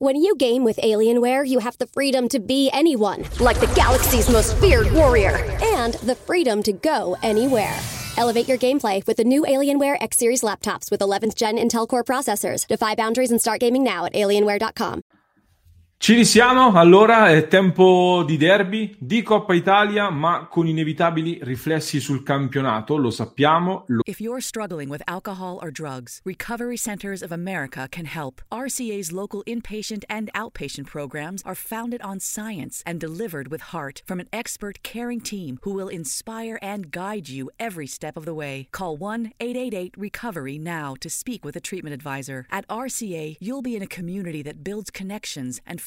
When you game with Alienware, you have the freedom to be anyone, like the galaxy's most feared warrior, and the freedom to go anywhere. Elevate your gameplay with the new Alienware X Series laptops with 11th gen Intel Core processors. Defy boundaries and start gaming now at alienware.com. Ci risiamo, allora è tempo di derby, di Coppa Italia, ma con inevitabili riflessi sul campionato, lo sappiamo. Lo... If you're struggling with alcohol or drugs, Recovery Centers of America can help. RCA's local inpatient and outpatient programs are founded on science and delivered with heart from an expert caring team who will inspire and guide you every step of the way. Call 1-888-RECOVERY now to speak with a treatment advisor. At RCA, you'll be in a community that builds connections and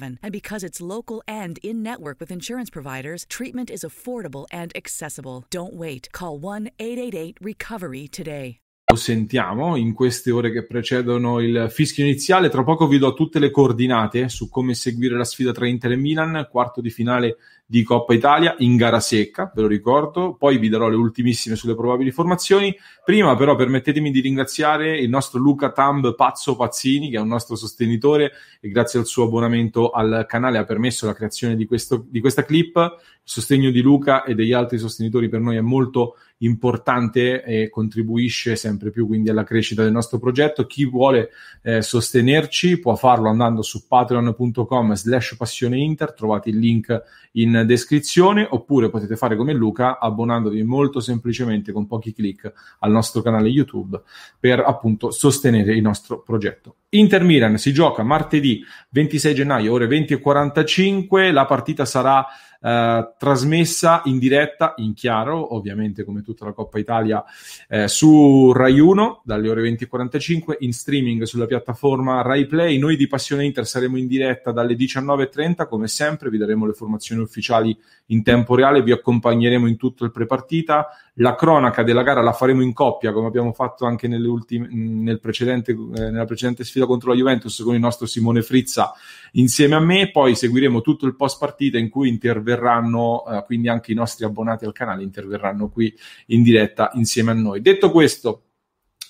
and because it's local and in network with insurance providers, treatment is affordable and accessible. Don't wait. Call 1 888 Recovery today. Lo sentiamo in queste ore che precedono il fischio iniziale. Tra poco vi do tutte le coordinate su come seguire la sfida tra Inter e Milan, quarto di finale di Coppa Italia in gara secca, ve lo ricordo, poi vi darò le ultimissime sulle probabili formazioni. Prima però permettetemi di ringraziare il nostro Luca Tamb Pazzo Pazzini, che è un nostro sostenitore e grazie al suo abbonamento al canale ha permesso la creazione di, questo, di questa clip. Il sostegno di Luca e degli altri sostenitori per noi è molto importante e contribuisce sempre più quindi alla crescita del nostro progetto. Chi vuole eh, sostenerci può farlo andando su patreon.com slash passione inter, trovate il link in descrizione, oppure potete fare come Luca abbonandovi molto semplicemente con pochi clic al nostro canale YouTube per appunto sostenere il nostro progetto. Inter Milan si gioca martedì 26 gennaio ore 20.45, la partita sarà eh, trasmessa in diretta, in chiaro, ovviamente come tutta la Coppa Italia, eh, su Rai 1 dalle ore 20.45, in streaming sulla piattaforma Rai Play. Noi di Passione Inter saremo in diretta dalle 19.30, come sempre, vi daremo le formazioni ufficiali in tempo reale, vi accompagneremo in tutto il prepartita. La cronaca della gara la faremo in coppia, come abbiamo fatto anche ultime, nel precedente, eh, nella precedente sfida contro la Juventus con il nostro Simone Frizza insieme a me. Poi seguiremo tutto il post partita in cui interverranno, eh, quindi anche i nostri abbonati al canale interverranno qui in diretta insieme a noi. Detto questo,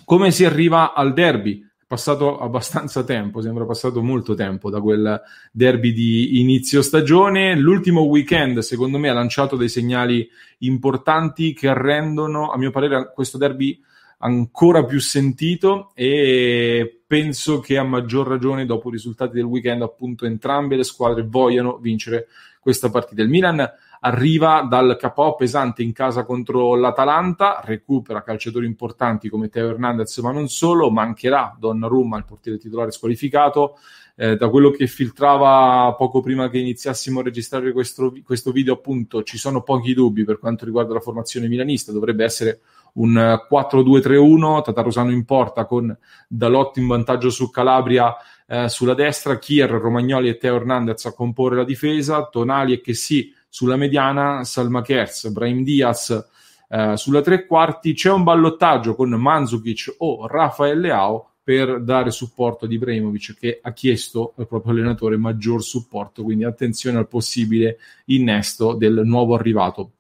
come si arriva al derby? passato abbastanza tempo, sembra passato molto tempo da quel derby di inizio stagione. L'ultimo weekend, secondo me, ha lanciato dei segnali importanti che rendono, a mio parere, questo derby ancora più sentito e penso che a maggior ragione dopo i risultati del weekend appunto entrambe le squadre vogliano vincere questa partita. Il Milan arriva dal KO pesante in casa contro l'Atalanta, recupera calciatori importanti come Teo Hernandez, ma non solo, mancherà Donnarumma, il portiere titolare squalificato. Eh, da quello che filtrava poco prima che iniziassimo a registrare questo, questo video, appunto, ci sono pochi dubbi per quanto riguarda la formazione milanista. Dovrebbe essere un 4-2-3-1, Tatarusano in porta con Dalotti in vantaggio su Calabria eh, sulla destra, Kier, Romagnoli e Teo Hernandez a comporre la difesa, Tonali e Chessy sulla mediana, Salma Kers, Brahim Diaz eh, sulla tre quarti, c'è un ballottaggio con Manzukic o Rafael Leao per dare supporto ad Ibrahimovic che ha chiesto al proprio allenatore maggior supporto, quindi attenzione al possibile innesto del nuovo arrivato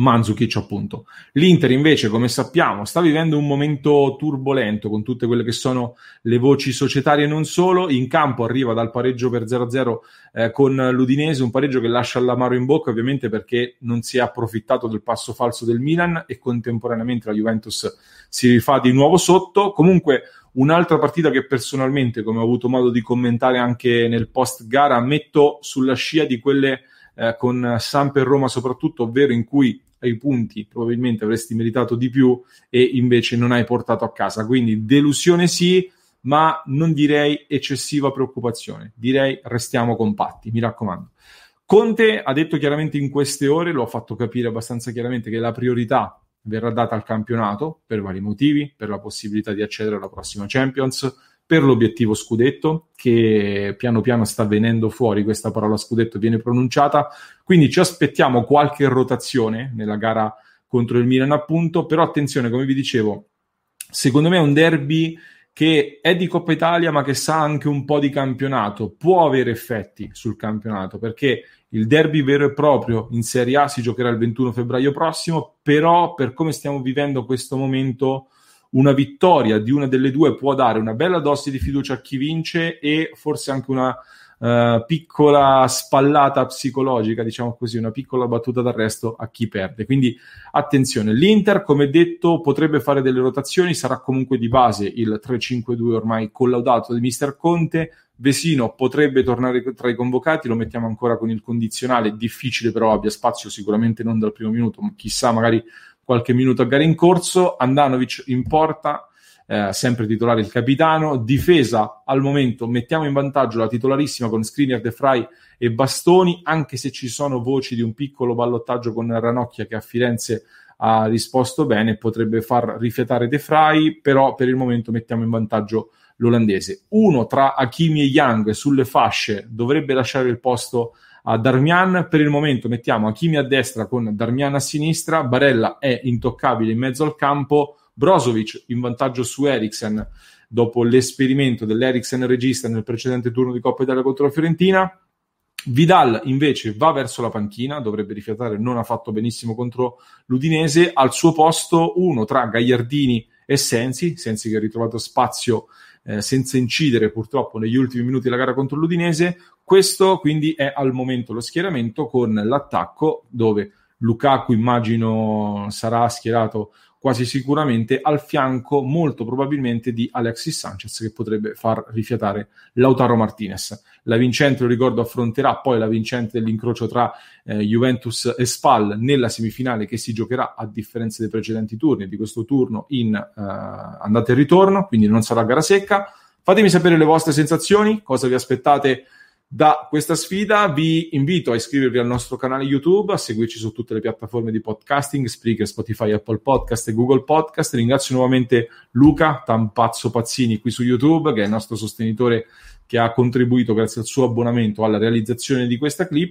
Mandzukic appunto. L'Inter invece, come sappiamo, sta vivendo un momento turbolento con tutte quelle che sono le voci societarie non solo. In campo arriva dal pareggio per 0-0 eh, con l'Udinese, un pareggio che lascia l'amaro in bocca ovviamente perché non si è approfittato del passo falso del Milan e contemporaneamente la Juventus si rifà di nuovo sotto. Comunque un'altra partita che personalmente, come ho avuto modo di commentare anche nel post gara, metto sulla scia di quelle eh, con Samp e Roma soprattutto, ovvero in cui ai punti probabilmente avresti meritato di più e invece non hai portato a casa. Quindi delusione sì, ma non direi eccessiva preoccupazione. Direi restiamo compatti, mi raccomando. Conte ha detto chiaramente in queste ore, lo ha fatto capire abbastanza chiaramente, che la priorità verrà data al campionato per vari motivi, per la possibilità di accedere alla prossima Champions, per l'obiettivo scudetto, che piano piano sta venendo fuori, questa parola scudetto viene pronunciata, quindi ci aspettiamo qualche rotazione nella gara contro il Milan appunto, però attenzione, come vi dicevo, secondo me è un derby che è di Coppa Italia ma che sa anche un po' di campionato, può avere effetti sul campionato perché il derby vero e proprio in Serie A si giocherà il 21 febbraio prossimo, però per come stiamo vivendo questo momento una vittoria di una delle due può dare una bella dose di fiducia a chi vince e forse anche una uh, piccola spallata psicologica, diciamo così, una piccola battuta d'arresto a chi perde. Quindi attenzione, l'Inter, come detto, potrebbe fare delle rotazioni, sarà comunque di base il 3-5-2 ormai collaudato di Mister Conte. Vesino potrebbe tornare tra i convocati, lo mettiamo ancora con il condizionale, difficile però abbia spazio sicuramente non dal primo minuto, ma chissà magari qualche minuto a gara in corso. Andanovic in porta, eh, sempre titolare il capitano. Difesa al momento mettiamo in vantaggio la titolarissima con Skriniar, De Frey e Bastoni, anche se ci sono voci di un piccolo ballottaggio con Ranocchia che a Firenze ha risposto bene, potrebbe far rifiatare De Frey, però per il momento mettiamo in vantaggio l'olandese. Uno tra Hakimi e Young sulle fasce dovrebbe lasciare il posto Darmian. Per il momento mettiamo Hakimi a destra con Darmian a sinistra, Barella è intoccabile in mezzo al campo, Brozovic in vantaggio su Eriksen dopo l'esperimento dell'Eriksen regista nel precedente turno di Coppa Italia contro la Fiorentina. Vidal invece va verso la panchina, dovrebbe rifiatare, non ha fatto benissimo contro l'Udinese. Al suo posto uno tra Gagliardini e Sensi, Sensi che ha ritrovato spazio eh, senza incidere purtroppo negli ultimi minuti della gara contro l'Udinese. Questo quindi è al momento lo schieramento con l'attacco dove Lukaku immagino sarà schierato quasi sicuramente al fianco molto probabilmente di Alexis Sanchez che potrebbe far rifiatare Lautaro Martinez. La vincente, lo ricordo, affronterà poi la vincente dell'incrocio tra eh, Juventus e Spal nella semifinale che si giocherà a differenza dei precedenti turni di questo turno in eh, andata e ritorno, quindi non sarà gara secca. Fatemi sapere le vostre sensazioni, cosa vi aspettate da questa sfida. Vi invito a iscrivervi al nostro canale YouTube, a seguirci su tutte le piattaforme di podcasting, Spreaker, Spotify, Apple Podcast e Google Podcast. Ringrazio nuovamente Luca Tampazzo Pazzini qui su YouTube, che è il nostro sostenitore che ha contribuito grazie al suo abbonamento alla realizzazione di questa clip.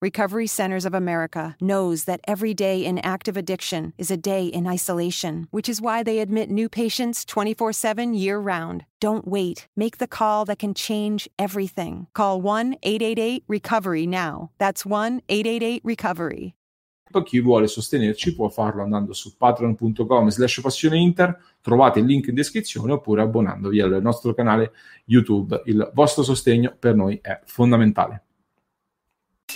Recovery Centers of America knows that every day in active addiction is a day in isolation, which is why they admit new patients 24 7 year round. Don't wait. Make the call that can change everything. Call 1 888 Recovery now. That's 1 888 Recovery. Chi vuole sostenerci può farlo andando su patreon.com slash passioneinter, trovate il link in descrizione oppure abbonandovi al nostro canale YouTube. Il vostro sostegno per noi è fondamentale.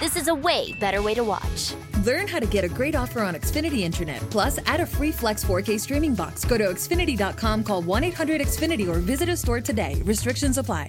This is a way better way to watch. Learn how to get a great offer on Xfinity Internet. Plus, add a free Flex 4K streaming box. Go to Xfinity.com, call 1 800 Xfinity, or visit a store today. Restrictions apply.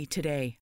today.